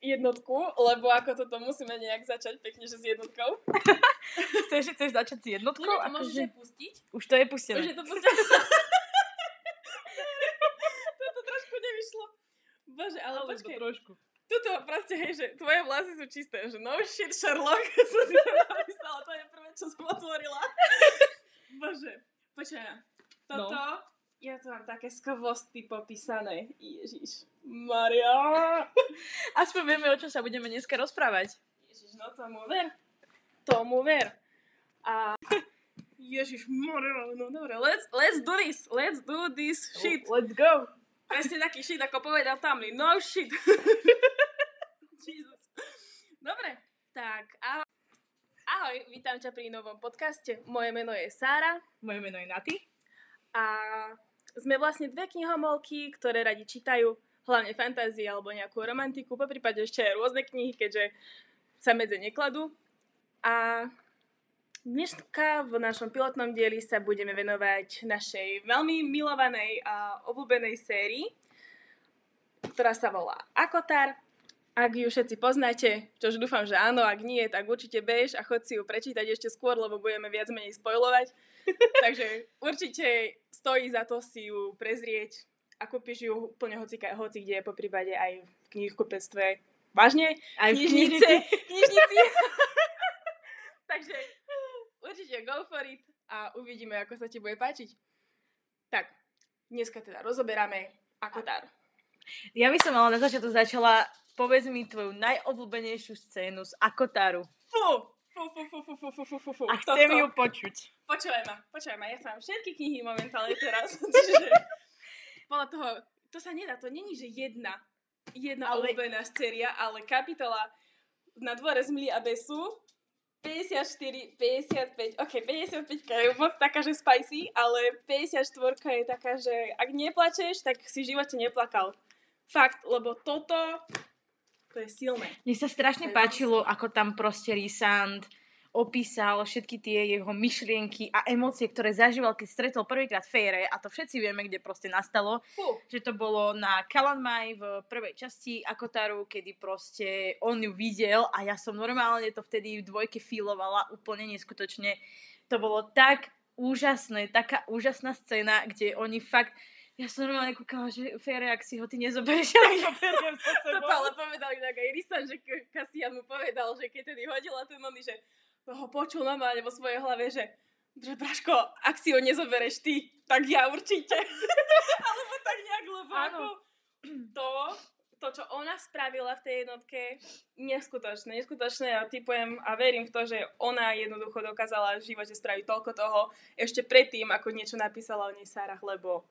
jednotku, lebo ako toto musíme nejak začať pekne, že s jednotkou. chceš, chceš začať s jednotkou? Nie, to môžeš aj pustiť. Už to je pustené. Už je to pustené. Toto trošku nevyšlo. Bože, ale Alebo počkej. trošku. Tuto proste, hej, že tvoje vlasy sú čisté, že no shit Sherlock, som si to napísala, to je prvé, čo som otvorila. Bože, počkaj, toto, no. Ja to mám také skvosty popísané, Ježiš, Maria. Aspoň vieme, o čom sa budeme dneska rozprávať. Ježiš, no tomu ver, tomu ver. A Ježiš, Maria, no dobre, let's, let's do this, let's do this shit. Let's go. Presne taký shit, ako povedal Tamlin. No shit. Jesus. Dobre, tak ahoj. Ahoj, vítam ťa pri novom podcaste. Moje meno je Sára Moje meno je Naty. a sme vlastne dve knihomolky, ktoré radi čítajú hlavne fantázie alebo nejakú romantiku, po prípade ešte aj rôzne knihy, keďže sa medze nekladú. A dneska v našom pilotnom dieli sa budeme venovať našej veľmi milovanej a obľúbenej sérii, ktorá sa volá Akotar. Ak ju všetci poznáte, čož dúfam, že áno, ak nie, tak určite bež a chod si ju prečítať ešte skôr, lebo budeme viac menej spojovať. Takže určite stojí za to si ju prezrieť a kúpiš ju úplne hoci, hoci kde, po prípade aj v knihkupectve. Vážne? Aj v knižnici. knižnici. Takže určite go for it a uvidíme, ako sa ti bude páčiť. Tak, dneska teda rozoberáme Akotar. Ja by som ale na začiatku začala, Povedz mi tvoju najobľúbenejšiu scénu z Akotaru. Fú! Fú, fú, fú, fú, fú, fú, fú, fú. A chcem Toto. ju počuť. Počúvaj ma, počúvaj ma, ja tam všetky knihy momentálne teraz. Čiže toho, to sa nedá, to není, že jedna, jedna ale... obľúbená séria, ale kapitola na dvore z a Besu, 54, 55, ok, 55 je moc taká, že spicy, ale 54 je taká, že ak neplačeš, tak si v živote neplakal. Fakt, lebo toto to je silné. Mne sa strašne páčilo, ako tam proste Rysand opísal všetky tie jeho myšlienky a emócie, ktoré zažíval, keď stretol prvýkrát Fejre a to všetci vieme, kde proste nastalo, Fú, že to bolo na Kalanmai v prvej časti Akotaru, kedy proste on ju videl a ja som normálne to vtedy v dvojke feelovala úplne neskutočne. To bolo tak úžasné, taká úžasná scéna, kde oni fakt ja som normálne kúkala, že Fejre, ak si ho ty nezoberieš, ja ho beriem so sebou. Toto ale povedal inak aj Risan, že K- Cassian mu povedal, že keď tedy hodila ten nony, že ho počul normálne vo svojej hlave, že že Braško, ak si ho nezobereš ty, tak ja určite. Alebo tak nejak, lebo ako to, to, čo ona spravila v tej jednotke, neskutočné, neskutočné a typujem a verím v to, že ona jednoducho dokázala v živote spraviť toľko toho ešte predtým, ako niečo napísala o nej Sarah, lebo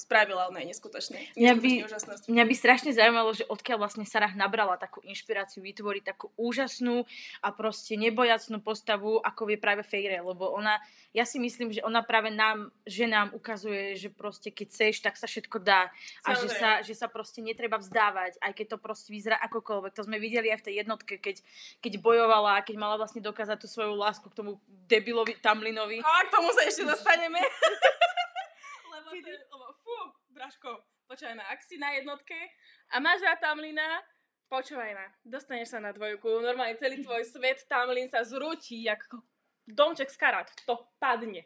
spravila ona je neskutočné. Mňa by- Neskutočne. Mňa by strašne zaujímalo, že odkiaľ vlastne Sarah nabrala takú inšpiráciu vytvoriť takú úžasnú a proste nebojacnú postavu, ako je práve Fejre, lebo ona, ja si myslím, že ona práve nám, ženám ukazuje, že proste keď chceš, tak sa všetko dá a že sa, že sa proste netreba vzdávať, aj keď to proste vyzerá akokoľvek. To sme videli aj v tej jednotke, keď, keď bojovala, keď mala vlastne dokázať tú svoju lásku k tomu debilovi Tamlinovi. A k tomu sa ešte dostaneme. to, je- lebo fú, Braško, počúvaj ma, ak si na jednotke a máš rád Tamlina, počúvaj ma, dostaneš sa na dvojku, normálne celý tvoj svet Tamlin sa zrúti, ako domček z karát, to padne.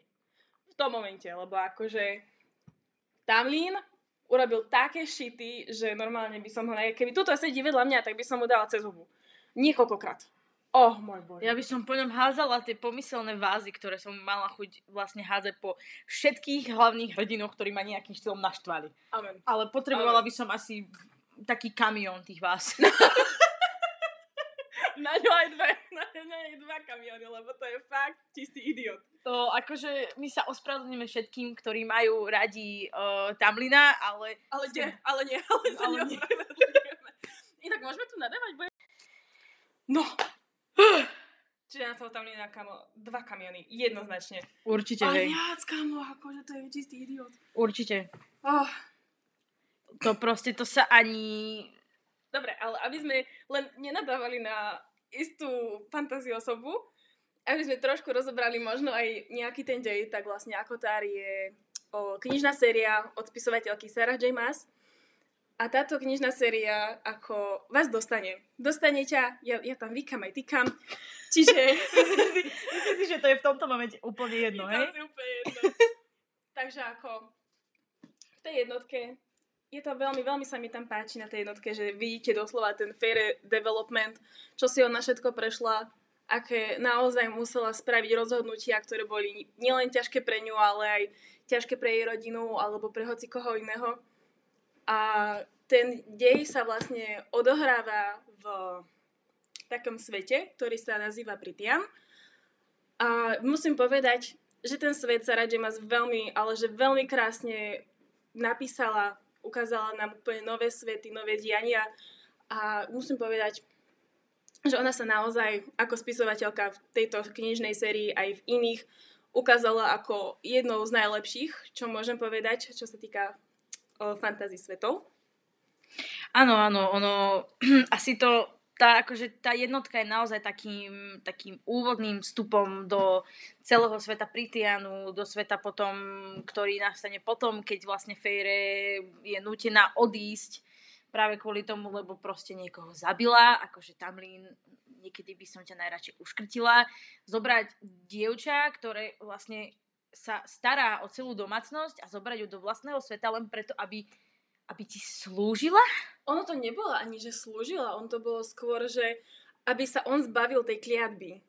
V tom momente, lebo akože Tamlin urobil také šity, že normálne by som ho, keby tuto sedí vedľa mňa, tak by som mu dala cez hubu. Niekoľkokrát. Oh, môj bože. Ja by som po ňom házala tie pomyselné vázy, ktoré som mala chuť vlastne házať po všetkých hlavných hrdinoch, ktorí ma nejakým štýlom naštvali. Amen. Ale potrebovala by som asi taký kamión tých vás. Na ňu aj dve, na ňu aj dva kamiony, lebo to je fakt čistý idiot. To akože my sa ospravedlníme všetkým, ktorí majú radi uh, Tamlina, ale Ale nie, ale nie, ale sa Ale neospravedlňujeme. Inak môžeme tu nadávať? Bude... No. Čiže toho tam na kamo, dva kamiony, jednoznačne. určite, hej. viac, kamo, akože to je čistý idiot. Určite. Oh. To proste, to sa ani... Dobre, ale aby sme len nenadávali na istú fantáziu osobu, aby sme trošku rozobrali možno aj nejaký ten dej, tak vlastne Akotár je o, knižná séria od spisovateľky Sarah J. Maas. A táto knižná séria ako vás dostane. Dostane ťa, ja, ja tam vykam aj tykam. Čiže... Myslím si, že to je v tomto momente úplne jedno, je hej? to úplne jedno. Takže ako v tej jednotke je to veľmi, veľmi sa mi tam páči na tej jednotke, že vidíte doslova ten fair development, čo si ona všetko prešla, aké naozaj musela spraviť rozhodnutia, ktoré boli nielen ťažké pre ňu, ale aj ťažké pre jej rodinu alebo pre hoci koho iného. A ten dej sa vlastne odohráva v takom svete, ktorý sa nazýva Pritian. A musím povedať, že ten svet sa Rajemas veľmi, ale že veľmi krásne napísala, ukázala nám úplne nové svety, nové diania a musím povedať, že ona sa naozaj ako spisovateľka v tejto knižnej sérii aj v iných ukázala ako jednou z najlepších, čo môžem povedať, čo sa týka fantasy svetov. Áno, áno, ono, asi to, tá, akože tá jednotka je naozaj takým, takým úvodným vstupom do celého sveta Pritianu, do sveta potom, ktorý nastane potom, keď vlastne Fejre je nutená odísť práve kvôli tomu, lebo proste niekoho zabila, akože Tamlin niekedy by som ťa najradšej uškrtila, zobrať dievča, ktoré vlastne sa stará o celú domácnosť a zobrať ju do vlastného sveta len preto, aby aby ti slúžila? Ono to nebolo ani, že slúžila. On to bolo skôr, že aby sa on zbavil tej kliatby.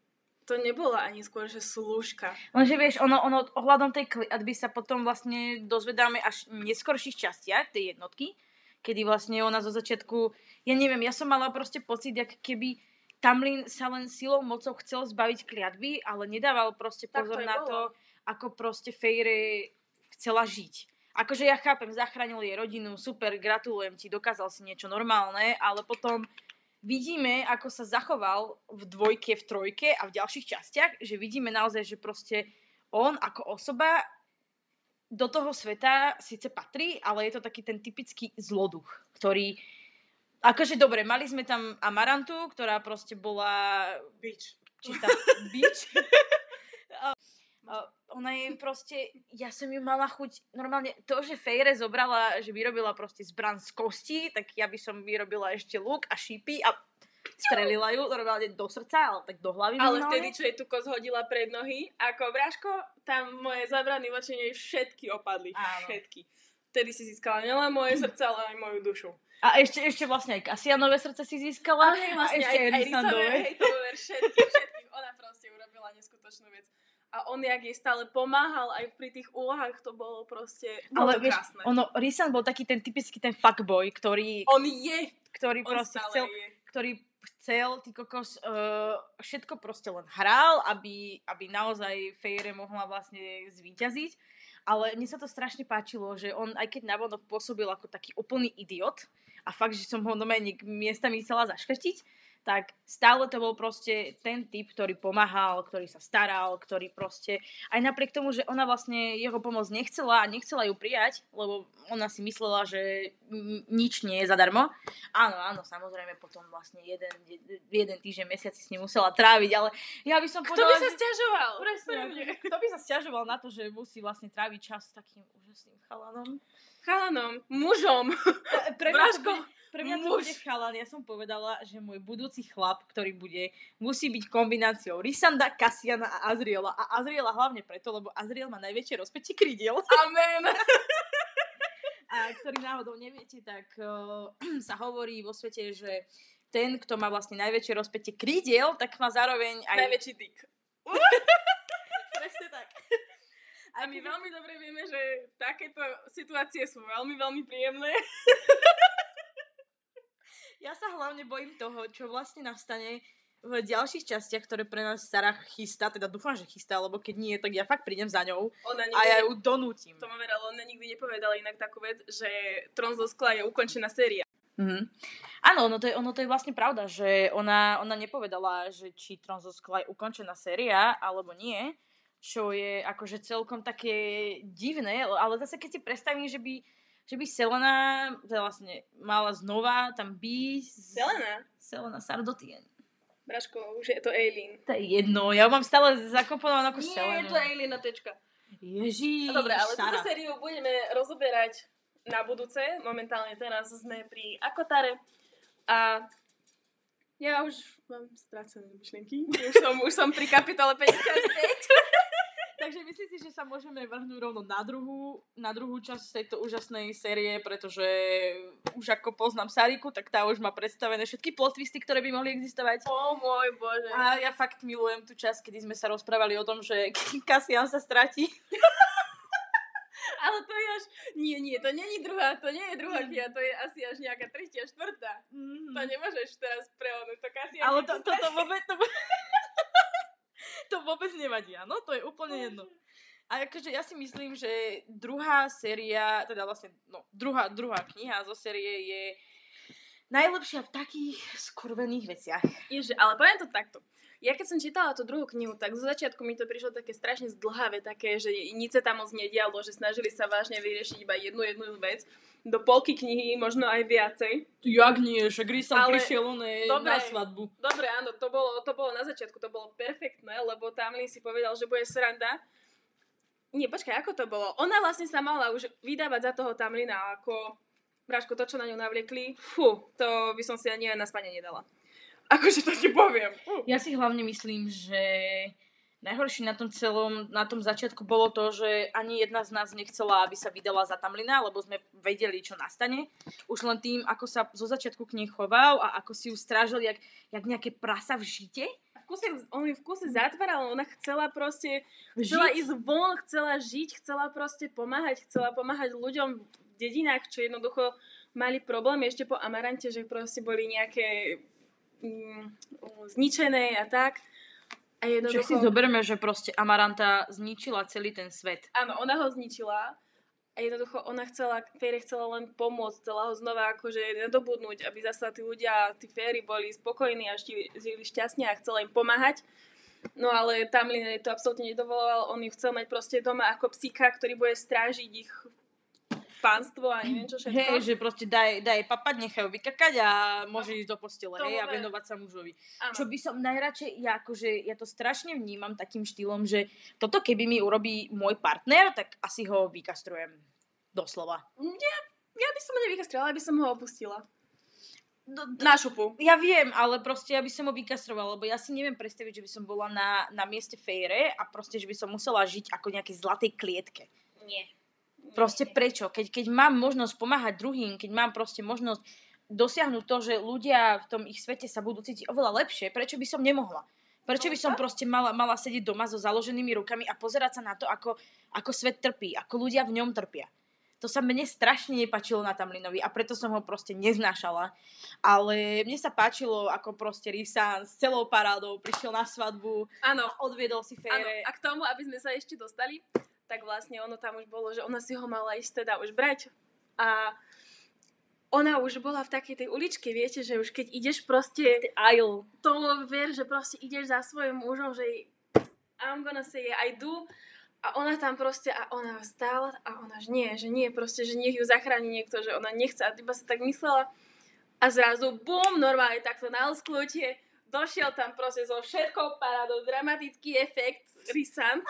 To nebola ani skôr, že slúžka. Lenže vieš, ono, ono ohľadom tej kliatby sa potom vlastne dozvedáme až v neskorších častiach tej jednotky, kedy vlastne ona zo začiatku, ja neviem, ja som mala proste pocit, jak keby Tamlin sa len silou mocou chcel zbaviť kliatby, ale nedával proste pozor to na to, ako proste Fejre chcela žiť akože ja chápem, zachránil jej rodinu, super, gratulujem ti, dokázal si niečo normálne, ale potom vidíme, ako sa zachoval v dvojke, v trojke a v ďalších častiach, že vidíme naozaj, že proste on ako osoba do toho sveta síce patrí, ale je to taký ten typický zloduch, ktorý Akože dobre, mali sme tam Amarantu, ktorá proste bola... Bitch. Či tá... Bitch? ona je proste, ja som ju mala chuť, normálne to, že Fejre zobrala, že vyrobila proste zbran z kosti, tak ja by som vyrobila ešte luk a šípy a strelila ju normálne do srdca, ale tak do hlavy. Ale normálne. vtedy, čo jej tu kos hodila pred nohy, ako Braško, tam moje zabrany voči nej všetky opadli. Áno. Všetky. Vtedy si získala nielen moje srdce, ale aj moju dušu. A ešte, ešte vlastne aj Kasianové srdce si získala. Ale vlastne a ešte aj, aj Risandové. Hej, to všetky, všetky. Ona proste urobila neskutočnú vec a on jak jej stále pomáhal aj pri tých úlohách, to bolo proste bolo Ale to vieš, krásne. ono, Risan bol taký ten typický ten fuckboy, ktorý... On je! Ktorý on proste chcel, je. ktorý chcel, ty kokos, uh, všetko proste len hral, aby, aby naozaj Fejre mohla vlastne zvíťaziť. Ale mne sa to strašne páčilo, že on, aj keď navonok pôsobil ako taký úplný idiot, a fakt, že som ho na miesta myslela zaškrtiť, tak stále to bol proste ten typ, ktorý pomáhal, ktorý sa staral, ktorý proste, aj napriek tomu, že ona vlastne jeho pomoc nechcela a nechcela ju prijať, lebo ona si myslela, že nič nie je zadarmo. Áno, áno, samozrejme potom vlastne jeden, jeden týždeň, mesiac si s ním musela tráviť, ale ja by som Kto povedala, by sa stiažoval? Presne, kto by sa stiažoval na to, že musí vlastne tráviť čas s takým úžasným chalanom? Chalanom, mužom. Pre mňa, pre mňa to bude chalan. Ja som povedala, že môj budúci chlap, ktorý bude, musí byť kombináciou Rysanda, Kasiana a Azriela. A Azriela hlavne preto, lebo Azriel má najväčšie rozpetie krídiel. Amen. a ktorý náhodou neviete, tak uh, sa hovorí vo svete, že ten, kto má vlastne najväčšie rozpetie krídiel, tak má zároveň aj... Najväčší dyk. Presne tak. A my veľmi dobre vieme, že takéto situácie sú veľmi, veľmi príjemné. Ja sa hlavne bojím toho, čo vlastne nastane v ďalších častiach, ktoré pre nás Sarah chystá, teda dúfam, že chystá, lebo keď nie, tak ja fakt prídem za ňou ona a ja ju donútim. To ma veralo, ona nikdy nepovedala inak takú vec, že Tron zo skla je ukončená séria. Mm-hmm. Áno, ono to, je, ono to je vlastne pravda, že ona, ona nepovedala, že či Tron zo skla je ukončená séria, alebo nie, čo je akože celkom také divné, ale zase keď si predstavím, že by že by Selena vlastne mala znova tam byť. Selena? Selena Sardotien. Braško, už je to Eileen. To je jedno, ja mám stále zakomponovanú ako Nie, Selena. Nie, je to Eileen na tečka. Ježíš, no, Dobre, ale Sara. túto sériu budeme rozoberať na budúce. Momentálne teraz sme pri Akotare a ja už mám strácené myšlienky. Už som, už som pri kapitole 55. Takže myslím si, že sa môžeme vrhnúť rovno na druhú, na druhú časť tejto úžasnej série, pretože už ako poznám Sariku, tak tá už má predstavené všetky plot twisty, ktoré by mohli existovať. O môj bože. A ja fakt milujem tú časť, kedy sme sa rozprávali o tom, že Cassian sa stratí. Ale to je až... Nie, nie, to není druhá, to nie je druhá kia, to je asi až nejaká tretia, štvrtá. Mm-hmm. To nemôžeš teraz prehodnúť, to Cassian... Ale to, to, to vôbec... To, to vôbec nevadí, áno? To je úplne jedno. A akože ja si myslím, že druhá séria, teda vlastne, no, druhá, druhá kniha zo série je najlepšia v takých skurvených veciach. Ježe, ale poviem to takto. Ja keď som čítala tú druhú knihu, tak zo začiatku mi to prišlo také strašne zdlhavé, také, že nič sa tam moc nedialo, že snažili sa vážne vyriešiť iba jednu jednu vec. Do polky knihy, možno aj viacej. Jak nie, že Grissom Ale- prišiel Dobre. na svadbu. Dobre, áno, to bolo, to bolo na začiatku, to bolo perfektné, lebo Tamlin si povedal, že bude sranda. Nie, počkaj, ako to bolo? Ona vlastne sa mala už vydávať za toho Tamlina, ako Bráško, to, čo na ňu navliekli, fú, to by som si ani na spanie nedala. Akože to ti poviem. Fú. Ja si hlavne myslím, že najhoršie na tom celom, na tom začiatku bolo to, že ani jedna z nás nechcela, aby sa vydala za Tamlina, lebo sme vedeli, čo nastane. Už len tým, ako sa zo začiatku k nej choval a ako si ju strážil, jak, jak nejaké prasa v žite. V kuse, on ju v kuse zatváral, ona chcela proste, chcela ísť von, chcela žiť, chcela proste pomáhať, chcela pomáhať ľuďom v dedinách, čo jednoducho mali problémy ešte po Amarante, že proste boli nejaké zničené a tak. A Však si jednoducho... zoberme, že proste Amaranta zničila celý ten svet. Áno, ona ho zničila a jednoducho ona chcela, Fairy chcela len pomôcť, chcela ho znova akože nadobudnúť, aby zasa tí ľudia, tí Fairy boli spokojní a štili, žili šťastne a chcela im pomáhať. No ale Tamlin to absolútne nedovoloval, on ju chcel mať proste doma ako psíka, ktorý bude strážiť ich pánstvo a neviem čo všetko. Hej, že proste daj, daj papať, nechaj ho vykakať a môže ísť do postele, hej, a venovať sa mužovi. Áno. Čo by som najradšej, ja akože, ja to strašne vnímam takým štýlom, že toto keby mi urobí môj partner, tak asi ho vykastrujem. Doslova. Ja, ja by som ho nevykastrila, by som ho opustila. Do, do, Na šupu. ja viem, ale proste ja by som ho vykastrovala, lebo ja si neviem predstaviť, že by som bola na, na mieste fejre a proste, že by som musela žiť ako nejakej zlatej klietke. Nie. Proste prečo? Keď, keď mám možnosť pomáhať druhým, keď mám proste možnosť dosiahnuť to, že ľudia v tom ich svete sa budú cítiť oveľa lepšie, prečo by som nemohla? Prečo by som proste mala, mala sedieť doma so založenými rukami a pozerať sa na to, ako, ako svet trpí, ako ľudia v ňom trpia. To sa mne strašne nepačilo na Tamlinovi a preto som ho proste neznášala. Ale mne sa páčilo, ako proste Risan s celou parádou prišiel na svadbu Áno, a odviedol si fére. a k tomu, aby sme sa ešte dostali, tak vlastne ono tam už bolo, že ona si ho mala ísť teda už brať. A ona už bola v takej tej uličke, viete, že už keď ideš proste, Aisle. to ver, že proste ideš za svojim mužom, že I'm gonna say I do, a ona tam proste, a ona stála, a ona, že nie, že nie, proste, že nech ju zachráni niekto, že ona nechce, a iba sa tak myslela, a zrazu, bum, normálne takto na sklutie, došiel tam proste so všetkou parádou, dramatický efekt, Risan,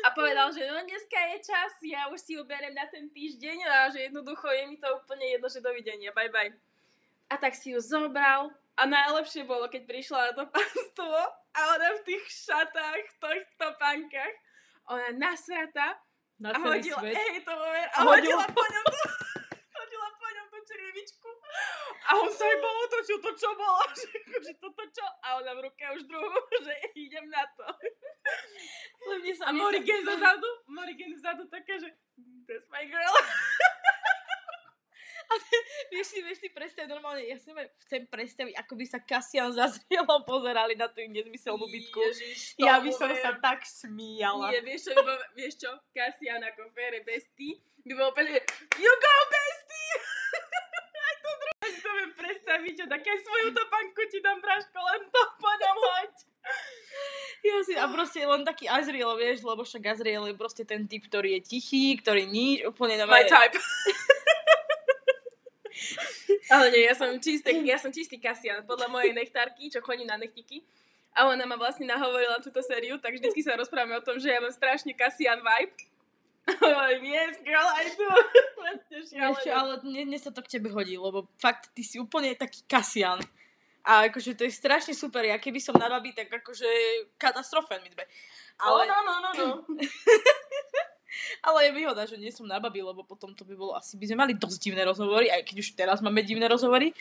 a povedal, že no dneska je čas, ja už si berem na ten týždeň a že jednoducho je mi to úplne jedno, že dovidenia, bye bye. A tak si ju zobral a najlepšie bolo, keď prišla na to pánstvo a ona v tých šatách, v tých topánkach, ona nasrata Na a hodila, svet. ej, to moment, a A hodila- po ňom črievičku. A on sa jej otočil, to čo bolo, že, že toto čo? A ona v ruke už druhú, že idem na to. Mne sa, A mne sa- Morigen zozadu, Morigen vzadu také, že that's my girl. Vieš si, vieš si predstaviť normálne, ja si chcem predstaviť, ako by sa Kasian zazrielo pozerali na tú nezmyselnú bitku. Ježiš, Ja by som sa tak smíjala. Nie, vieš čo, vieš čo, Cassian ako Fere Bestie by bol úplne, you go Bestie! Aj to druhé, si to predstaviť, že také svoju topanku ti dám práško, len to po ňom hoď. Ja si, a proste len taký Azriel, vieš, lebo však Azriel je proste ten typ, ktorý je tichý, ktorý nič, úplne My normálne. type. Ale nie, ja som čistý, ja som čistý Cassian, podľa mojej nechtárky, čo chodí na nechtiky. A ona ma vlastne nahovorila túto sériu, tak vždycky sa rozprávame o tom, že ja mám strašne Cassian vibe. Yes, girl. Vlastne Vieš čo, ale mne sa to k tebe hodí, lebo fakt ty si úplne taký kasian. A akože to je strašne super, ja keby som na babi, tak akože katastrofa my dve. Ale... Ale, no, no, no, no. ale je výhoda, že nie som na babi, lebo potom to by bolo, asi by sme mali dosť divné rozhovory, aj keď už teraz máme divné rozhovory.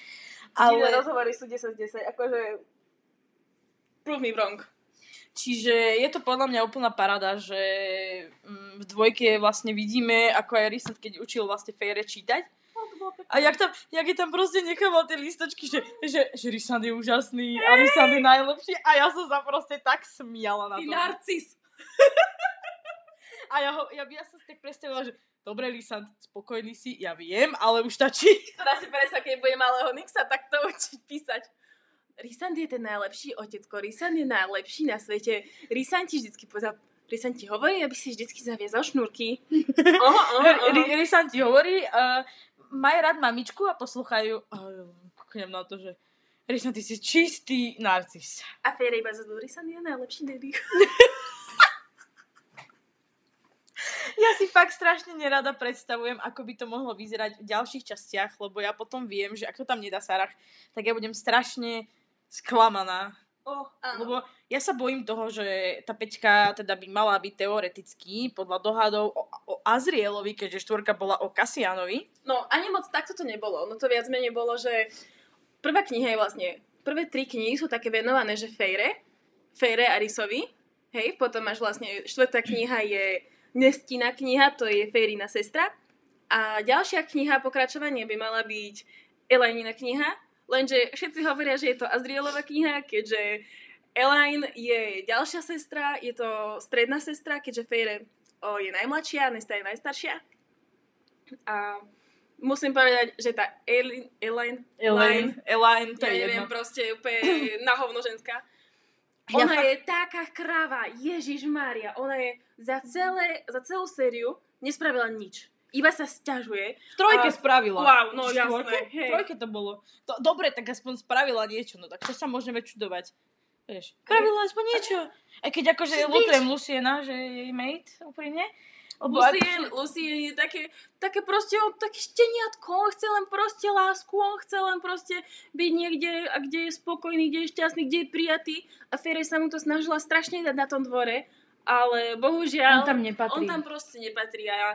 Ale... Ale, rozhovory sú 10 z 10, akože... Prove me wrong. Čiže je to podľa mňa úplná parada, že mm, v dvojke vlastne vidíme, ako aj Risant, keď učil vlastne Fejre čítať. To. A jak tam, jak je tam proste nechával tie listočky, že, že, že Risand je úžasný a Risand je najlepší a ja som sa proste tak smiala na Ty to. narcis. A ja, ho, ja, by ja som si tak predstavila, že dobre Risand, spokojný si, ja viem, ale už stačí. Teraz si predstav, keď bude malého Nixa takto učiť písať. Rysand je ten najlepší otecko, Rysand je najlepší na svete. Rysand ti vždycky poza... Rysand ti hovorí, aby si vždycky zaviazal šnúrky. Aha, aha, aha. Ri- Risand ti hovorí, uh, maj rád mamičku a posluchajú. Uh, kúknem na to, že Risand, ty si čistý narcis. A Fejre iba zadu, Rysand je najlepší daddy. Ja si fakt strašne nerada predstavujem, ako by to mohlo vyzerať v ďalších častiach, lebo ja potom viem, že ak to tam nedá Sarah, tak ja budem strašne sklamaná. Oh, áno. Lebo ja sa bojím toho, že tá peťka teda by mala byť teoreticky podľa dohadov o, o Azrielovi, keďže štvorka bola o Kasianovi. No, ani moc takto to nebolo. No to viac menej bolo, že prvá kniha je vlastne, prvé tri knihy sú také venované, že Fejre, Fejre a Risovi, hej, potom máš vlastne, štvrtá kniha je Nestina kniha, to je Fejrina sestra. A ďalšia kniha, pokračovanie by mala byť Elainina kniha, lenže všetci hovoria, že je to Azrielova kniha, keďže Elaine je ďalšia sestra, je to stredná sestra, keďže Fejre o, je najmladšia, Nesta je najstaršia. A musím povedať, že tá Elin, Elaine, Elaine, Elaine, to ja je neviem, jedno. proste úplne na hovno ženská. Ja Ona fakt- je taká kráva, Ježiš Mária, ona je za, celé, za celú sériu nespravila nič. Iba sa sťažuje. V trojke A- spravila. Wow, no jasné, hej. V trojke to bolo. To, dobre, tak aspoň spravila niečo, no tak čo sa môžeme čudovať? Vieš, spravila aspoň niečo. Aj keď akože lutujem Luciena, že je jej mate, úprimne. Lebo Lucien, Lucien je také, také proste, on také šteniatko, on chce len proste lásku, on chce len proste byť niekde, a kde je spokojný, kde je šťastný, kde je prijatý. A Fere sa mu to snažila strašne dať na tom dvore, ale bohužiaľ, On tam nepatrí. on tam proste nepatrí a ja,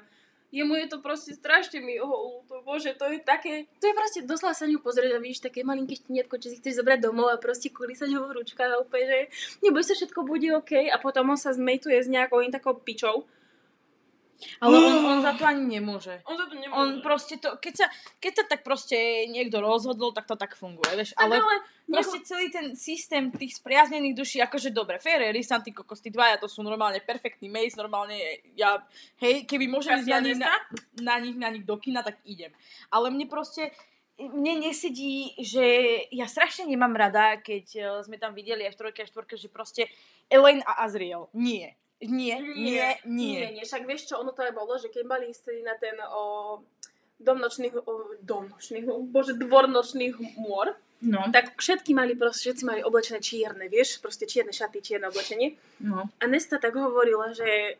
jemu je to proste strašne mi ho ľúto, bože, to je také, to je proste doslova sa ňu pozrieť a vidíš také malinké šteniatko, či si chceš zobrať domov a proste kolísať ho v ručkách a úplne, že neboj sa, všetko bude OK a potom on sa zmejtuje s nejakou in takou pičou. Ale on, on za to ani nemôže. On za to nemôže. On proste to, keď sa, keď sa tak proste niekto rozhodol, tak to tak funguje, vieš. Tak Ale, ale proste celý ten systém tých spriaznených duší, akože dobre, Fere, Risanty, kokos, tí dvaja, to sú normálne perfektný mace, normálne ja, hej, keby môžem ísť na nich, na, na nich, na nich do kina, tak idem. Ale mne proste, mne nesedí, že ja strašne nemám rada, keď eh, sme tam videli aj v trojke a štvorke, že proste Elaine a Azriel. Nie. Nie, nie, nie. nie, nie. Však vieš čo, ono to aj bolo, že keď mali ísť na ten o, dom nočných, o, dom nočných, o, bože, dvor nočných môr, No, tak všetky mali proste, všetci mali oblečené čierne, vieš, proste čierne šaty, čierne oblečenie. no. A Nesta tak hovorila, že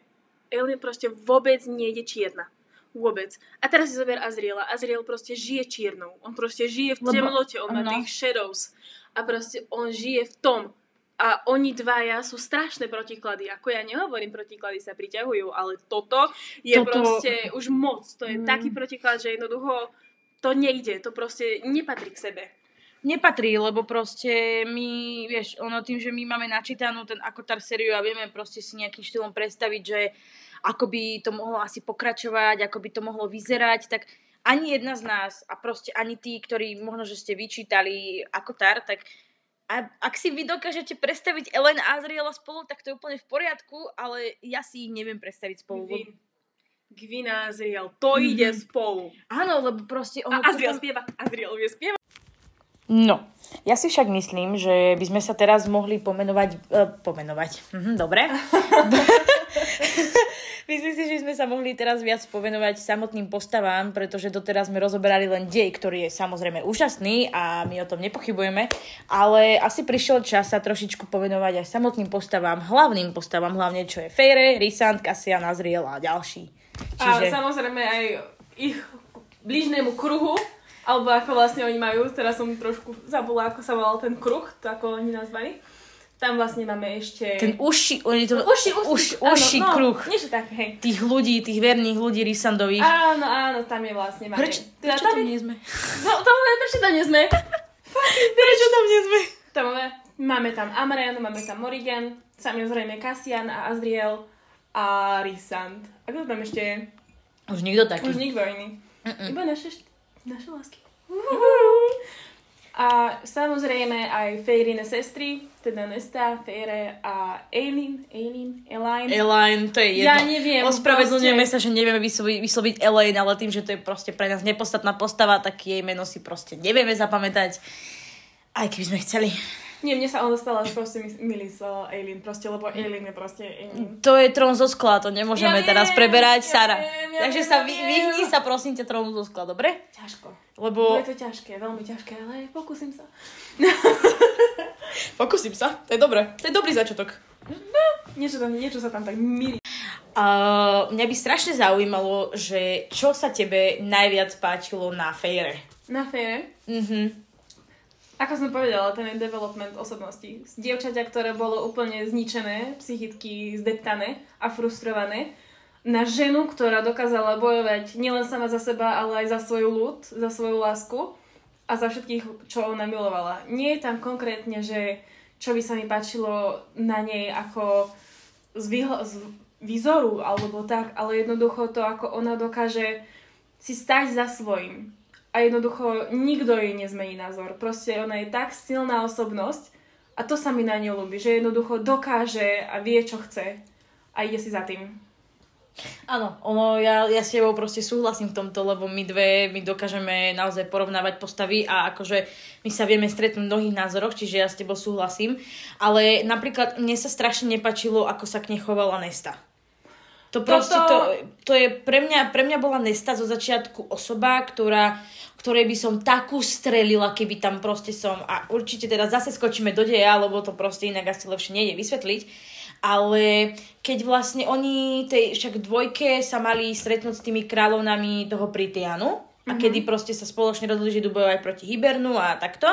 Ellie proste vôbec nejde čierna. Vôbec. A teraz si zober Azriela. Azriel proste žije čiernou. On proste žije v temnote, on má áno. tých shadows. A proste on žije v tom. A oni dvaja sú strašné protiklady. Ako ja nehovorím, protiklady sa priťahujú, ale toto je Toto- proste už moc. To je Mm. taký protiklad, že jednoducho to nejde. To proste nepatrí k sebe. Nepatrí, lebo proste my, vieš, ono tým, že my máme načítanú ten Akotar sériu a vieme proste si nejakým štýlom predstaviť, že ako by to mohlo asi pokračovať, ako by to mohlo vyzerať, tak ani jedna z nás a proste ani tí, ktorí možno, že ste vyčítali Akotar, tak a ak si vy dokážete predstaviť Ellen a Azriela spolu, tak to je úplne v poriadku, ale ja si ich neviem predstaviť spolu. Gwyn. Gwyn a Azriel, to Mhm. ide spolu. Áno, lebo proste ono A Azriel potom- spieva. Azriel vie spieva. No, ja si však myslím, že by sme sa teraz mohli pomenovať... Uh, pomenovať, mhm, dobre. myslím si, že sme sa mohli teraz viac povenovať samotným postavám, pretože doteraz sme rozoberali len dej, ktorý je samozrejme úžasný a my o tom nepochybujeme, ale asi prišiel čas sa trošičku povenovať aj samotným postavám, hlavným postavám, hlavne čo je Fejre, Rysant, Cassian, Azriel a ďalší. A samozrejme aj ich blížnemu kruhu, alebo ako vlastne oni majú, teraz som trošku zabula, ako sa volal ten kruh, to ako oni nazvali. Tam vlastne máme ešte... Ten uši, oni to... Uši, uši, uš, áno, uši no, kruh. Niečo také, hej. Tých ľudí, tých verných ľudí Rysandových. Áno, áno, tam je vlastne máme. Prečo, Teda prečo tam tam je- nie sme? No, máme, prečo tam nie sme? Prečo tam nie sme? Tam máme, máme tam Amren, máme tam Morrigan, samozrejme Cassian a Azriel a Rysand. A kto tam ešte je? Už nikto taký. Už nikto iný. Mm-mm. Iba naše, naše lásky. A samozrejme aj Feyrine sestry, teda Nesta, Feyre a Eileen, Eileen, Elaine. Elaine, to je jedno. Ja neviem, Ospravedlňujeme proste. sa, že nevieme vysloviť, vysloviť Elaine, ale tým, že to je proste pre nás nepodstatná postava, tak jej meno si proste nevieme zapamätať. Aj keby sme chceli. Nie, mne sa ona stala proste mis- milý s uh, Eileen, proste, lebo Eileen je proste Eileen. To je trón zo skla, to nemôžeme Ja teraz preberať, ja Sara. viem, ja Takže viem, sa ja vy, viem. vyhni sa prosím ťa trónu zo skla, dobre? Ťažko. Lebo... Je to ťažké, veľmi ťažké, ale pokúsim sa. Pokúsim sa, to je dobré. To je dobrý začiatok. Niečo, tam, niečo sa tam tak milí. Uh, mňa by strašne zaujímalo, že čo sa tebe najviac páčilo na fejre. Na fére. Mhm. Ako som povedala, ten je development osobnosti. Z dievčaťa, ktoré bolo úplne zničené, psychicky zdeptané a frustrované, na ženu, ktorá dokázala bojovať nielen sama za seba, ale aj za svoj ľud, za svoju lásku a za všetkých, čo ona milovala. Nie je tam konkrétne, že čo by sa mi páčilo na nej ako z, výho- z výzoru alebo tak, ale jednoducho to, ako ona dokáže si stať za svojím. A jednoducho nikto jej nezmení názor. Proste ona je tak silná osobnosť a to sa mi na ňu ľúbi, že jednoducho dokáže a vie, čo chce a ide si za tým. Áno, ono, ja, ja s tebou proste súhlasím v tomto, lebo my dve, my dokážeme naozaj porovnávať postavy a akože my sa vieme stretnúť v mnohých názoroch, čiže ja s tebou súhlasím. Ale napríklad mne sa strašne nepačilo, ako sa k nej chovala Nesta. To proste, Toto- to, to je pre mňa, pre mňa bola Nesta zo začiatku osoba, ktorá, ktorej by som takú strelila, keby tam proste som, a určite teda zase skočíme do deja, lebo to proste inak asi lepšie nejde vysvetliť, ale keď vlastne oni, tej však dvojke sa mali stretnúť s tými kráľovnami toho Pritianu, a kedy proste sa spoločne rozhodli, že idú bojovať proti Hibernu a takto,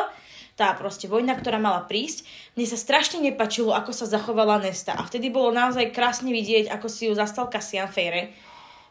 tá proste vojna, ktorá mala prísť. Mne sa strašne nepačilo, ako sa zachovala Nesta. A vtedy bolo naozaj krásne vidieť, ako si ju zastal Cassian Feyre.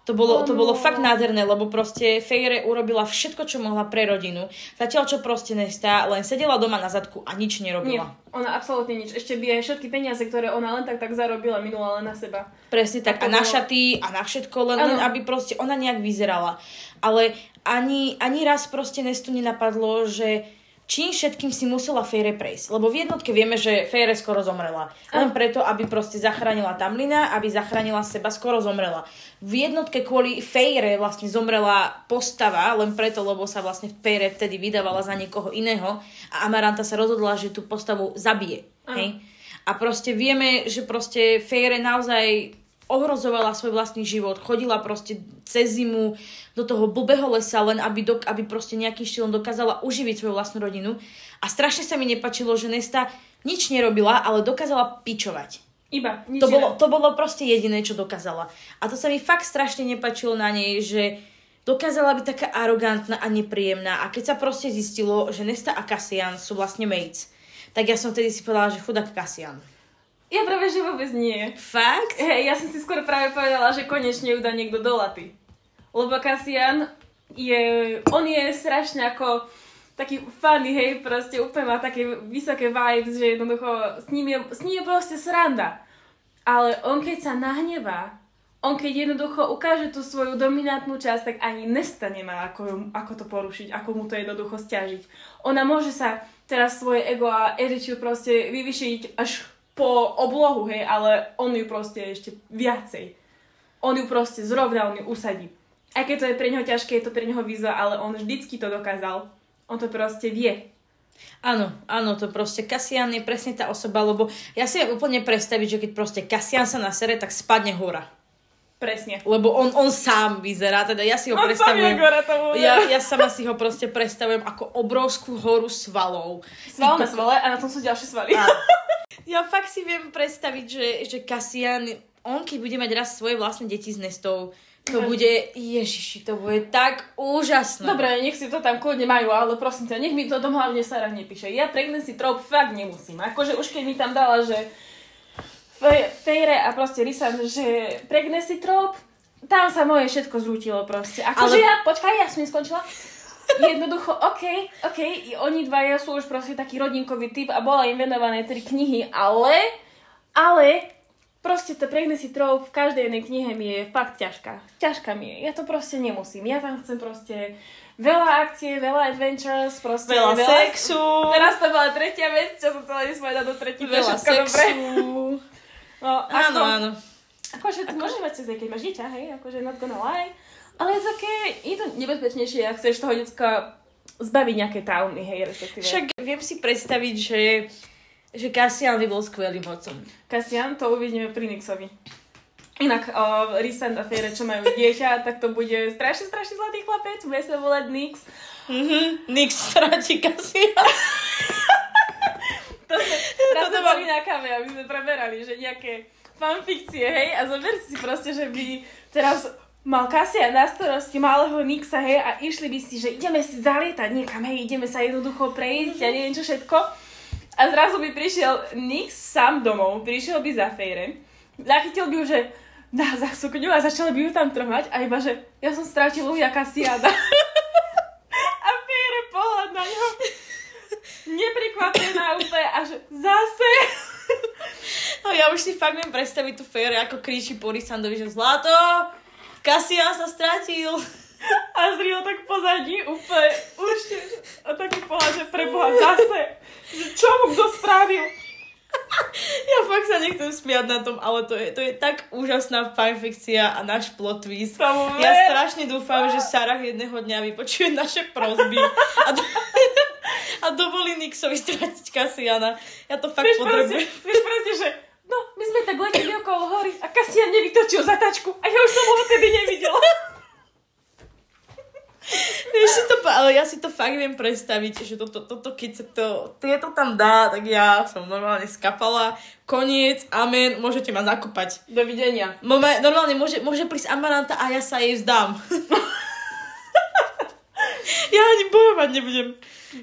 To bolo, to bolo fakt nádherné, lebo proste Feyre urobila všetko, čo mohla pre rodinu. Zatiaľ, čo proste Nesta len sedela doma na zadku a nič Nie, nerobila. ona absolútne nič. Ešte by aj všetky peniaze, ktoré ona len tak tak zarobila, minula len na seba. Presne tak. A A na bolo- šaty a na všetko, len, len aby proste ona nejak vyzerala. Ale ani, ani raz proste Nestu nenapadlo, že čím všetkým si musela Fejre prejsť. Lebo v jednotke vieme, že Fejre skoro zomrela. Len preto, aby proste zachránila Tamlina, aby zachránila seba, skoro zomrela. V jednotke kvôli Fejre vlastne zomrela postava, len preto, lebo sa vlastne Fejre vtedy vydávala za niekoho iného a Amaranta sa rozhodla, že tú postavu zabije. Hej? A proste vieme, že proste Fejre naozaj ohrozovala svoj vlastný život, chodila proste cez zimu do toho blbého lesa, len aby, dok- aby proste nejakým štýlom dokázala uživiť svoju vlastnú rodinu. A strašne sa mi nepačilo, že Nesta nič nerobila, ale dokázala pičovať. Iba, nič To bolo, to bolo proste jediné, čo dokázala. A to sa mi fakt strašne nepačilo na nej, že dokázala byť taká arogantná a nepríjemná. A keď sa proste zistilo, že Nesta a Cassian sú vlastne mates, tak ja som vtedy si povedala, že chudák Cassian. Ja práve, že vôbec nie. Fakt? Hej, ja som si skôr práve povedala, že konečne ju dá niekto do laty. Lebo Cassian je, on je strašne ako taký funny, hej, proste úplne má také vysoké vibes, že jednoducho s ním je, s ním je proste sranda. Ale on keď sa nahnevá, on keď jednoducho ukáže tú svoju dominantnú časť, tak ani Nesta nemá ako, ako to porušiť, ako mu to jednoducho stiažiť. Ona môže sa teraz svoje ego a attitude proste vyvyšiť až po oblohu, hej, ale on ju proste ešte viacej. On ju proste zrovna, on ju usadí. Aj keď to je pre neho ťažké, je to pre neho výzva, ale on vždycky to dokázal. On to proste vie. Áno, áno, to proste Kasian je presne tá osoba, lebo ja si úplne predstaviť, že keď proste Kasian sa nasere, tak spadne hora. Presne. Lebo on, on sám vyzerá, teda ja si ho On sám predstavujem. je hora to bude. Ja, ja sama si ho proste predstavujem ako obrovskú horu svalov. Sval na svale a na tom sú ďalšie svaly. Áno. Ja fakt si viem predstaviť, že, že Kasian, on keď bude mať raz svoje vlastné deti s Nestou, To bude, ježiši, to bude tak úžasné. Dobre, nech si to tam kľudne majú, ale prosím ťa, nech mi to tom hlavne Sarah nepíše. Ja pregnancy trope fakt nemusím. Akože už keď mi tam dala, že Fe- Fejre a proste Risan, že pregnancy trope, tam sa moje všetko zrútilo proste. Akože Ale- ja, počkaj, ja som neskončila. Jednoducho, OK, OK, i oni dvaja sú už proste taký rodinkový typ a bola im venované tri knihy, ale, ale, proste to pregnancy trope v každej jednej knihe mi je fakt ťažká. Ťažká mi je, ja to proste nemusím. Ja tam chcem proste veľa akcie, veľa adventures, proste Veľa sexu. Teraz to bola tretia vec, čo som chcela nespovedať do je Veľa všetko dobre. sexu. No, Áno, ako, áno. Akože ty môžeš mať cez keď máš dieťa, hej, akože not gonna lie. Ale je také, je to nebezpečnejšie, ak chceš toho decka zbaviť nejaké traumy, hej, respektíve. Však viem si predstaviť, že, že Cassian by bol skvelým otcom. Cassian, to uvidíme pri Nixovi. Inak uh, Rysand a Fere, čo majú dieťa, tak to bude strašne, strašne zlatý chlapec, bude sa volať Nix. Mhm, Nix stráti Cassian. To sme, teraz mám- boli na kave, aby sme preberali, že nejaké fanfikcie, hej, a zober si proste, že by teraz mal Kasia na starosti malého Nixa, hej, a išli by si, že ideme si zalietať niekam, hej, ideme sa jednoducho prejsť a neviem čo všetko. A zrazu by prišiel Nix sám domov, prišiel by za Fejre, zachytil by ju, že dá za sukňu a začal by ju tam trhať a iba, že ja som strátil uja Kasiada. a Fejre pohľad na ňo neprikvapená úplne a že zase. No ja už si fakt viem predstaviť tú Fere, ako kríči po Risandovi, že zlato, Cassian sa stratil. A zril tak pozadí úplne už a taký pohľad, že preboha zase. Že čo mu kto spravil? Ja fakt sa nechcem smiať na tom, ale to je, to je tak úžasná fanfikcia a náš plot twist. Tomu Ja strašne dúfam, že Sarah jedného dňa vypočuje naše prosby a, do, a dovolí Nixovi stratiť Cassiana. Ja to fakt potrebujem. vieš proste, že no, my sme tak leteli okolo hory a Kasian nevytočil zatačku a ja už som ho vtedy nevidela. Vieš si to, ale ja si to fakt viem predstaviť, že toto, toto keď sa to, tieto tam dá, tak ja som normálne skapala. Koniec, amen, môžete ma zakopať. Dovidenia. Mome, normálne môže, môže prísť Amaranta a ja sa jej vzdám. ja ani bojovať nebudem.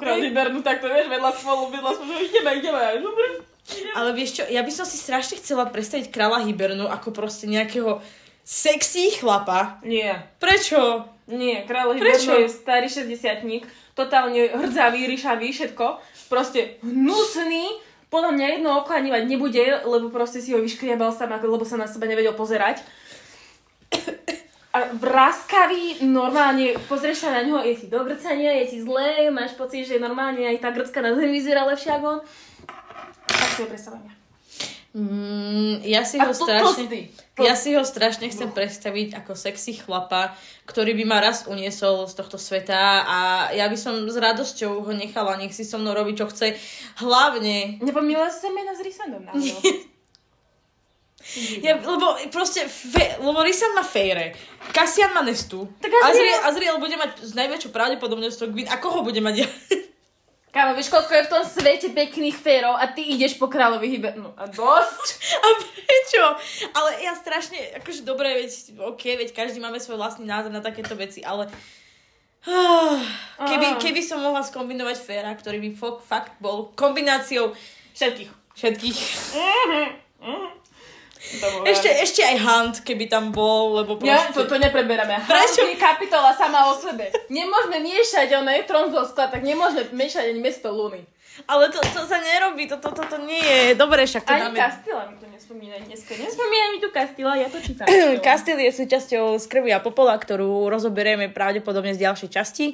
Krát vybernú takto, vieš, vedľa spolu, vedľa spolu, že ideme, ideme. Dobre. Ale vieš čo, ja by som si strašne chcela predstaviť kráľa Hibernu ako proste nejakého sexy chlapa. Nie. Prečo? Nie, kráľ Prečo? Hiberno je starý 60 totálne hrdzavý, ryšavý, všetko. Proste hnusný, podľa mňa jedno oko ani mať nebude, lebo proste si ho vyškriabal sám, lebo sa na seba nevedel pozerať. A vraskavý, normálne, pozrieš sa na ňo, je ti do grcania, je ti zlé, máš pocit, že normálne aj tá grcka na zemi vyzerá lepšie ako on. Tak si ho predstavujem. Mm, ja si A ho to- strašne... tlstý. Ja si ho strašne chcem predstaviť ako sexy chlapa, ktorý by ma raz uniesol z tohto sveta a ja by som s radosťou ho nechala, nech si so mnou robí, čo chce. Hlavne, Nepomýlila si sa mena s Rysandom náhodou. ja, lebo proste, fe, lebo Risan má Fejre, Cassian má Nestu, Tak Azriel- Azriel, bude mať s najväčšou pravdepodobnosťou Gwyn, a koho bude mať ja? Kámo, vieš, koľko je v tom svete pekných férov a ty ideš po kráľovi Hiber... No a dosť. A prečo? Ale ja strašne, akože dobre, veď, OK, veď každý máme svoj vlastný názor na takéto veci, ale keby, keby som mohla skombinovať Féra, ktorý by fok, fakt bol kombináciou Všetkých. všetkých. To Ešte, ešte aj Hunt, keby tam bol, lebo Ja, proste... to, to nepreberáme. Prečo? Prečo? je kapitola sama o sebe. Nemôžeme miešať, ono je trón zo skla, tak nemôžeme miešať ani mesto Luny. Ale to, to sa nerobí, to, to, to, to nie je. Dobre, však to Ani dáme... Kastila mi to nespomína dneska. Nespomína mi tu Kastila, ja to čítam. Kastil je súčasťou z krvi a popola, ktorú rozoberieme pravdepodobne z ďalšej časti.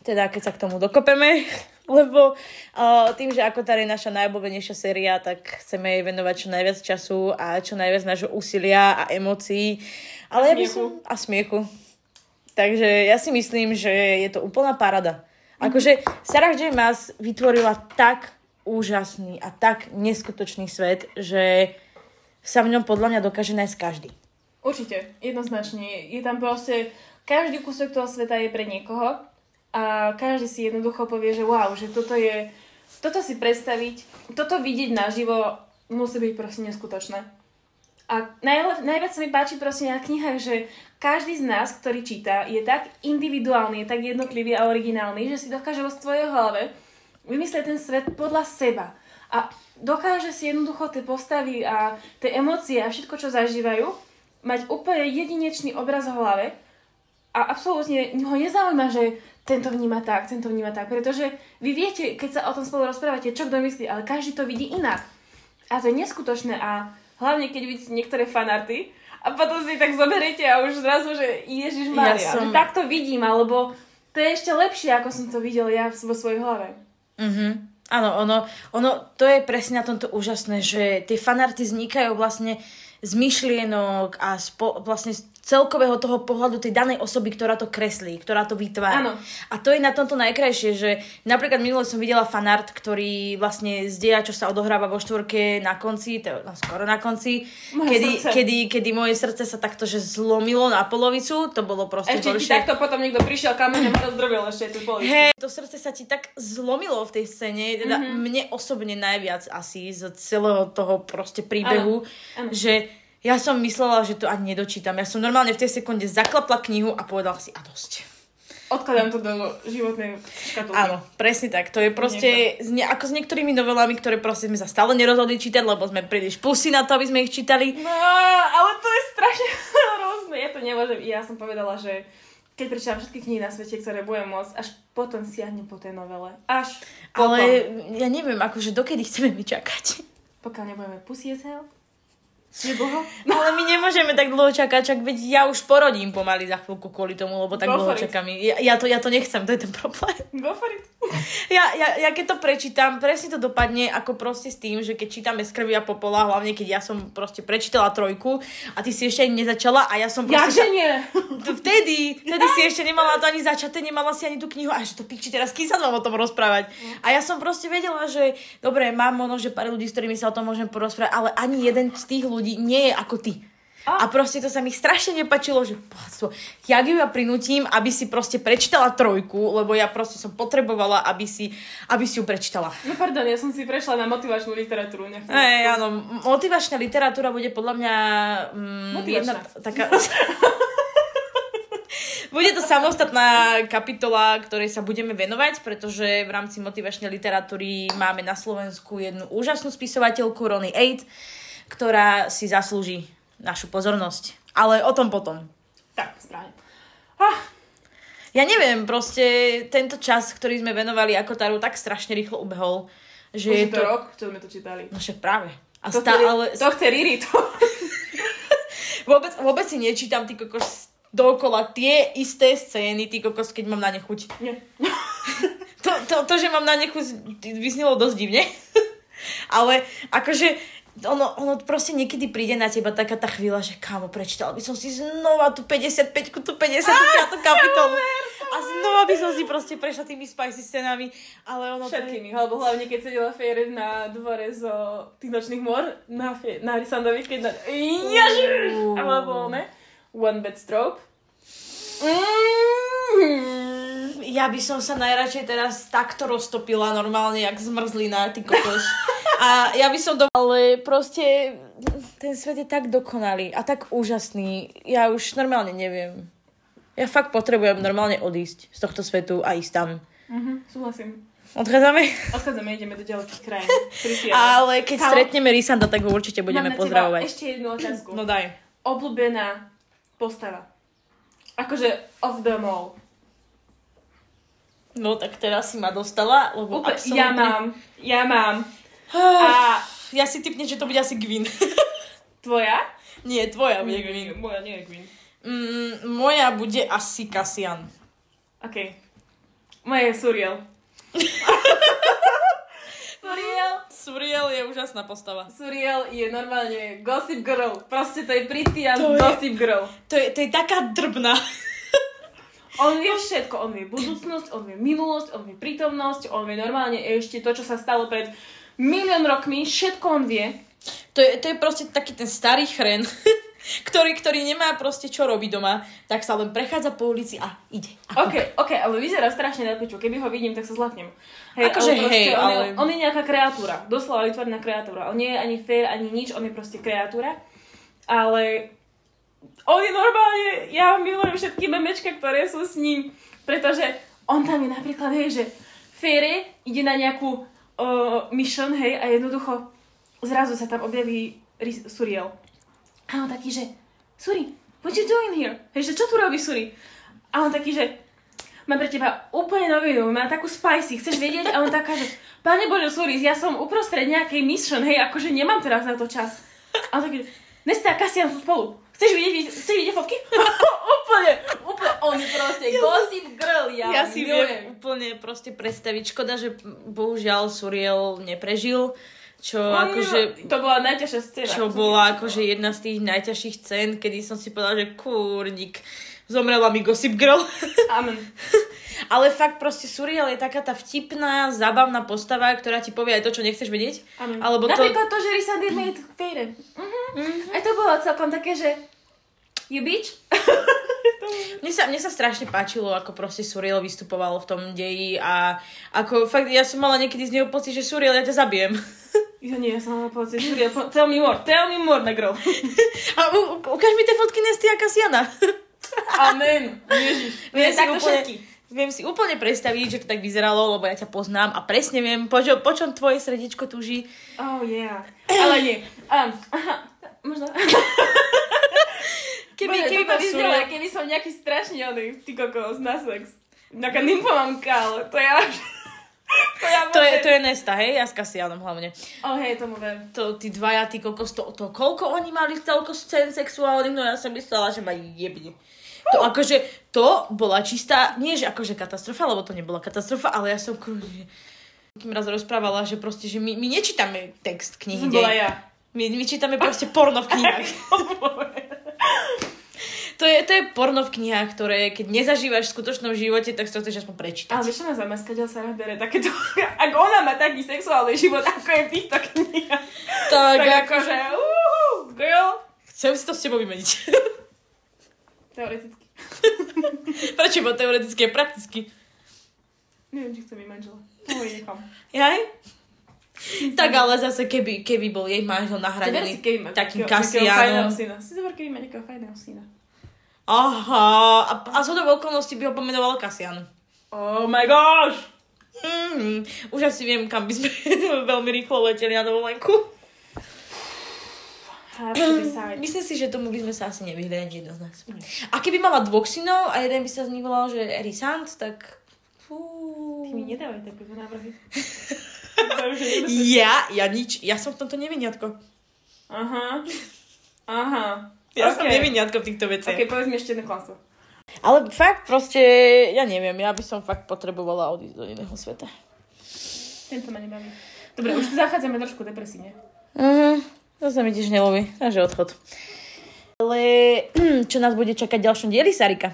Teda keď sa k tomu dokopeme. Lebo uh, tým, že ako je naša najobľúbenejšia séria, tak chceme jej venovať čo najviac času a čo najviac nášho úsilia a emócií. Ale A ja by som... A smiechu. Takže ja si myslím, že je to úplná parada. Akože Sarah J. Maas vytvorila tak úžasný a tak neskutočný svet, že sa v ňom podľa mňa dokáže nájsť každý. Určite, jednoznačne. Je tam proste, každý kúsok toho sveta je pre niekoho a každý si jednoducho povie, že wow, že toto je, toto si predstaviť, toto vidieť naživo musí byť proste neskutočné. A najle- najviac sa mi páči proste na knihách, že každý z nás, ktorý číta, je tak individuálny, je tak jednotlivý a originálny, že si dokáže vo svojej hlave vymyslieť ten svet podľa seba. A dokáže si jednoducho tie postavy a tie emócie a všetko, čo zažívajú, mať úplne jedinečný obraz v hlave a absolútne ho nezaujíma, že tento vníma tak, tento vníma tak, pretože vy viete, keď sa o tom spolu rozprávate, čo kto myslí, ale každý to vidí inak. A to je neskutočné a hlavne keď vidíte niektoré fanarty a potom si tak zoberiete a už zrazu, že Ježiš Maria, ja som... že takto vidím, alebo to je ešte lepšie, ako som to videl ja vo svojej hlave. Mhm. Áno, ono, ono, to je presne na tomto úžasné, že tie fanarty vznikajú vlastne z myšlienok a spo, vlastne celkového toho pohľadu tej danej osoby, ktorá to kreslí, ktorá to vytvára. Áno. A to je na tomto najkrajšie, že napríklad minule som videla fanart, ktorý vlastne zdieľa, čo sa odohráva vo štvorke na konci, to, no, skoro na konci, kedy, kedy, kedy moje srdce sa takto že zlomilo na polovicu, to bolo proste Ešte horšie. ti takto potom niekto prišiel kameňom a rozdrobil ešte tú polovicu. Hej, to srdce sa ti tak zlomilo v tej scéne, teda mm-hmm. mne osobne najviac asi z celého toho proste príbehu, ano. Ano. že ja som myslela, že to ani nedočítam. Ja som normálne v tej sekunde zaklapla knihu a povedala si, a dosť. Odkladám to do životnej škatulky. Áno, presne tak. To je proste z ne, ako s niektorými novelami, ktoré proste sme sa stále nerozhodli čítať, lebo sme príliš pusy na to, aby sme ich čítali. No, ale to je strašne hrozné. Ja to nemôžem. Ja som povedala, že keď prečítam všetky knihy na svete, ktoré budem môcť, až potom siahnem po tej novele. Až potom. Ale ja neviem, akože dokedy chceme my čakať. Pokiaľ nebudeme Pussy as hell. Neboho? No ale my nemôžeme tak dlho čakať, čak veď ja už porodím pomaly za chvíľku kvôli tomu, lebo tak Go dlho čakám. Ja, ja, to, ja to nechcem, to je ten problém. Go for it. Ja, ja, ja keď to prečítam, presne to dopadne ako proste s tým, že keď čítame z krvi a popola, hlavne keď ja som proste prečítala trojku a ty si ešte ani nezačala a ja som proste... Ja, nie? Vtedy, vtedy si ešte nemala to ani začaté, nemala si ani tú knihu a že to piči, teraz kým sa mám o tom rozprávať. A ja som proste vedela, že dobre, mám možno, že pár ľudí, s ktorými sa o tom môžem porozprávať, ale ani jeden z tých ľudí ľudí nie je ako ty. A, proste to sa mi strašne nepačilo, že bohatstvo, ja ju ja prinútim, aby si proste prečítala trojku, lebo ja proste som potrebovala, aby si, aby si ju prečítala. No pardon, ja som si prešla na motivačnú literatúru. Ej, áno, motivačná literatúra bude podľa mňa... Mm, jedna, taká... Bude to samostatná kapitola, ktorej sa budeme venovať, pretože v rámci motivačnej literatúry máme na Slovensku jednu úžasnú spisovateľku, Ronnie Aid, ktorá si zaslúži našu pozornosť. Ale o tom potom. Tak, správne. Ah. Ja neviem, proste tento čas, ktorý sme venovali ako Taru, tak strašne rýchlo ubehol. Že Už je to rok, čo sme to čítali. No však práve. A to, stá, chce, to chce Riri, to... vôbec, vôbec si nečítam, ty kokos, dookola tie isté scény, ty kokos, keď mám na ne chuť. Nie. to, to, to, že mám na ne chuť, vysnilo dosť divne. ale akože ono, ono proste niekedy príde na teba taká tá chvíľa, že kámo, prečítala by som si znova tú 55 tú 55 kapitolu. A znova by som si proste prešla tými spicy scenami. Ale ono Všetkými, to alebo hlavne keď sedela Fejred na dvore zo tých nočných mor na, fe- na Risandovi, keď na... Ježiš! Alebo ne? One bed stroke. Mm. Ja by som sa najradšej teraz takto roztopila normálne, jak zmrzlina, ty kokos. A ja by som do... Ale proste ten svet je tak dokonalý a tak úžasný. Ja už normálne neviem. Ja fakt potrebujem normálne odísť z tohto svetu a ísť tam. Mhm, súhlasím. Odchádzame? Odchádzame, ideme do ďalekých krajín. Ale keď Kalo... stretneme Risanda, tak ho určite budeme Mám pozdravovať. ešte jednu otázku. No daj. Obľúbená postava. Akože off the mall. No tak teraz si ma dostala, lebo Úpl- absolútne... Ja mám, ja mám. A ja si typne, že to bude asi Gwyn. Tvoja? Nie, tvoja bude Gwyn. Moja nie je Gwyn. Mm, moja bude asi Cassian. OK. Moja je Suriel. Suriel. Suriel je úžasná postava. Suriel je normálne gossip girl. Proste to je pretty to gossip girl. To je, to je taká drbná. On vie všetko. On vie budúcnosť, on vie minulosť, on vie prítomnosť, on vie normálne ešte to, čo sa stalo pred milión rokmi, všetko on vie. To je, to je proste taký ten starý chren, ktorý, ktorý nemá proste čo robiť doma, tak sa len prechádza po ulici a ide. A OK, OK, ale vyzerá strašne na piču. Keby ho vidím, tak sa zlaknem. Hej, akože ale hej, on, ale... Je, on je nejaká kreatúra. Doslova vytvorená kreatúra. On nie je ani fair, ani nič, on je proste kreatúra. ale on je normálne, ja milujem všetky memečka, ktoré sú s ním, pretože on tam je napríklad, hej, že Fere ide na nejakú uh, mission, hej, a jednoducho zrazu sa tam objaví Ris- Suriel. A on taký, že Suri, what you doing here? Hej, že čo tu robí Suri? A on taký, že mám pre teba úplne novinu, mám takú spicy, chceš vedieť? A on taká, že Pane Bože, Suri, ja som uprostred nejakej mission, hej, akože nemám teraz na to čas. A on taký, Nesta a Kasian sú spolu. Chceš vidieť, chceš vidieť fotky? úplne, úplne, on je proste gossip girl, ja, Ja si milujem. viem úplne proste predstaviť. Škoda, že bohužiaľ Suriel neprežil, čo On akože... To bola najťažšia scéna. Čo bola akože jedna z tých najťažších scén, kedy som si povedala, že kurník, zomrela mi Gossip Girl. Amen. Ale fakt proste Suriel je taká tá vtipná, zábavná postava, ktorá ti povie aj to, čo nechceš vedieť. Amen. Alebo to... Napríklad to, že Risandir made Fade. Mhm. Aj to bolo celkom také, že you bitch? Mne sa, mne sa strašne páčilo, ako proste Suriel vystupoval v tom deji a ako fakt, ja som mala niekedy z neho pocit, že Suriel, ja ťa zabijem. Ja nie, ja som mala pocit, Suriel, tell me more, tell me more, negro. A u, u, ukáž mi tie fotky Nesty a Kasiana. Amen. Ježiš. Nie, si, takto úplne, všetky. Viem si úplne predstaviť, že to tak vyzeralo, lebo ja ťa poznám a presne viem, po, čo, po čom tvoje srdiečko túži. Oh yeah. Ale nie. Um, aha, možno. Keby, Bože, keby vyzerá, Suriel... keby som nejaký strašný oný, ty kokos, na sex. Taká nymfomanka, ale to ja... to ja To je, to je Nesta, hej? Ja s Kasianom hlavne. Oh, hej, tomu ver. To, tí dvaja, ty kokos, to, to, koľko oni mali toľko scén sexuálnych, no ja som myslela, že ma jebne. To akože, to bola čistá, nie že akože katastrofa, lebo to nebola katastrofa, ale ja som kruže, kým raz rozprávala, že proste, že my, my nečítame text knihy. Som bola ja. My, my čítame proste porno v knihách. to, je, to je porno v knihách, ktoré keď nezažívaš v skutočnom živote, tak to chceš aspoň prečítať. Ale vieš, ma zamaskaďal sa bere takéto... Ak ona má taký sexuálny život, ako je v týchto knihách, tak, tak ako, akože... Uhu, girl. chcem si to s tebou vymeniť. Teoreticky. Prečo? Bo teoreticky je prakticky. Neviem, či chcem mať manžela. Nechám. Jaj? Tak ale zase, keby, keby bol jej manžel nahradený takým syna. Si zober, keby má nejakého fajného syna. Aha, a, a zo do okolností by ho pomenoval Kasian. Oh my gosh! Mm, už asi viem, kam by sme veľmi rýchlo leteli na dovolenku. Have to decide. Myslím si, že tomu by sme sa asi nevyhli ani jedno z nás. A keby mala dvoch synov a jeden by sa z nich volal, že Erisant, tak... Fú. Ty mi nedávaj takéto návrhy. Ja, ja nič, ja som v tomto neviniatko. Aha. Aha. Ja som Ok. neviniatko v týchto veciach. Ok, povedz mi ešte jedno klamstvo. Ale fakt proste, ja neviem, ja by som fakt potrebovala odísť do iného sveta. Tento ma nebaví. Dobre, už zachádzame trošku depresívne. Mhm, to sa mi tiež nelúbi, takže odchod. Ale čo nás bude čakať v ďalšom dieli, Sarika?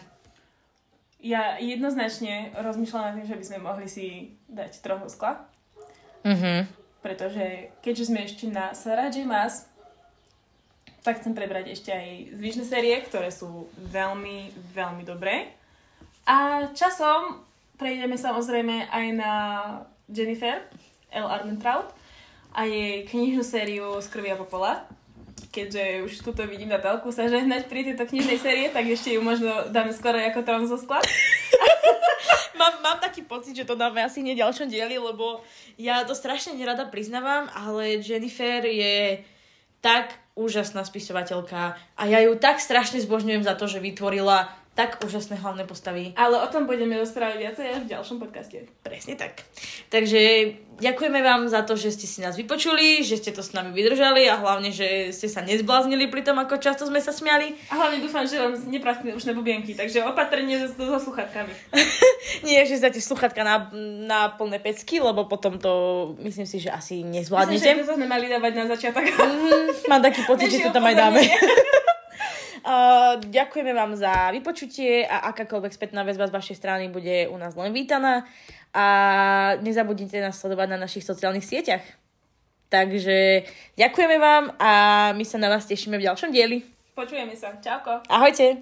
Ja jednoznačne rozmýšľam nad tým, že by sme mohli si dať trochu skla, Mhm. pretože keďže sme ešte na Sarah J. Maas, tak chcem prebrať ešte aj zvyšné série, ktoré sú veľmi, veľmi dobré. A časom prejdeme samozrejme aj na Jennifer L. Armentrout a jej knižnú sériu Z krvi a popola. Keďže už tuto vidím na telku sa žehnať pri tejto knižnej série, tak ešte ju možno dáme skoro ako trón zo skla. Mám, mám taký pocit, že to dáme asi hneď ďalšom dieli, lebo ja to strašne nerada priznávam, ale Jennifer je tak úžasná spisovateľka a ja ju tak strašne zbožňujem za to, že vytvorila tak úžasné hlavné postavy. Ale o tom budeme rozprávať viacej až v ďalšom podcaste. Presne tak. Takže ďakujeme vám za to, že ste si nás vypočuli, že ste to s nami vydržali a hlavne, že ste sa nezbláznili pri tom, ako často sme sa smiali. A hlavne dúfam, že vám nepraskne ušné bubienky, takže opatrne so, so sluchatkami. Nie, že dáte sluchatka na, na plné pecky, lebo potom to myslím si, že asi Myslím, že nezvládnete. to sme mali dávať na začiatok. Mhm, mám taký pocit, že to tam aj dáme. Uh, ďakujeme vám za vypočutie a akákoľvek spätná väzba z vašej strany bude u nás len vítaná. A nezabudnite nás sledovať na našich sociálnych sieťach. Takže ďakujeme vám a my sa na vás tešíme v ďalšom dieli. Počujeme sa. Čauko. Ahojte!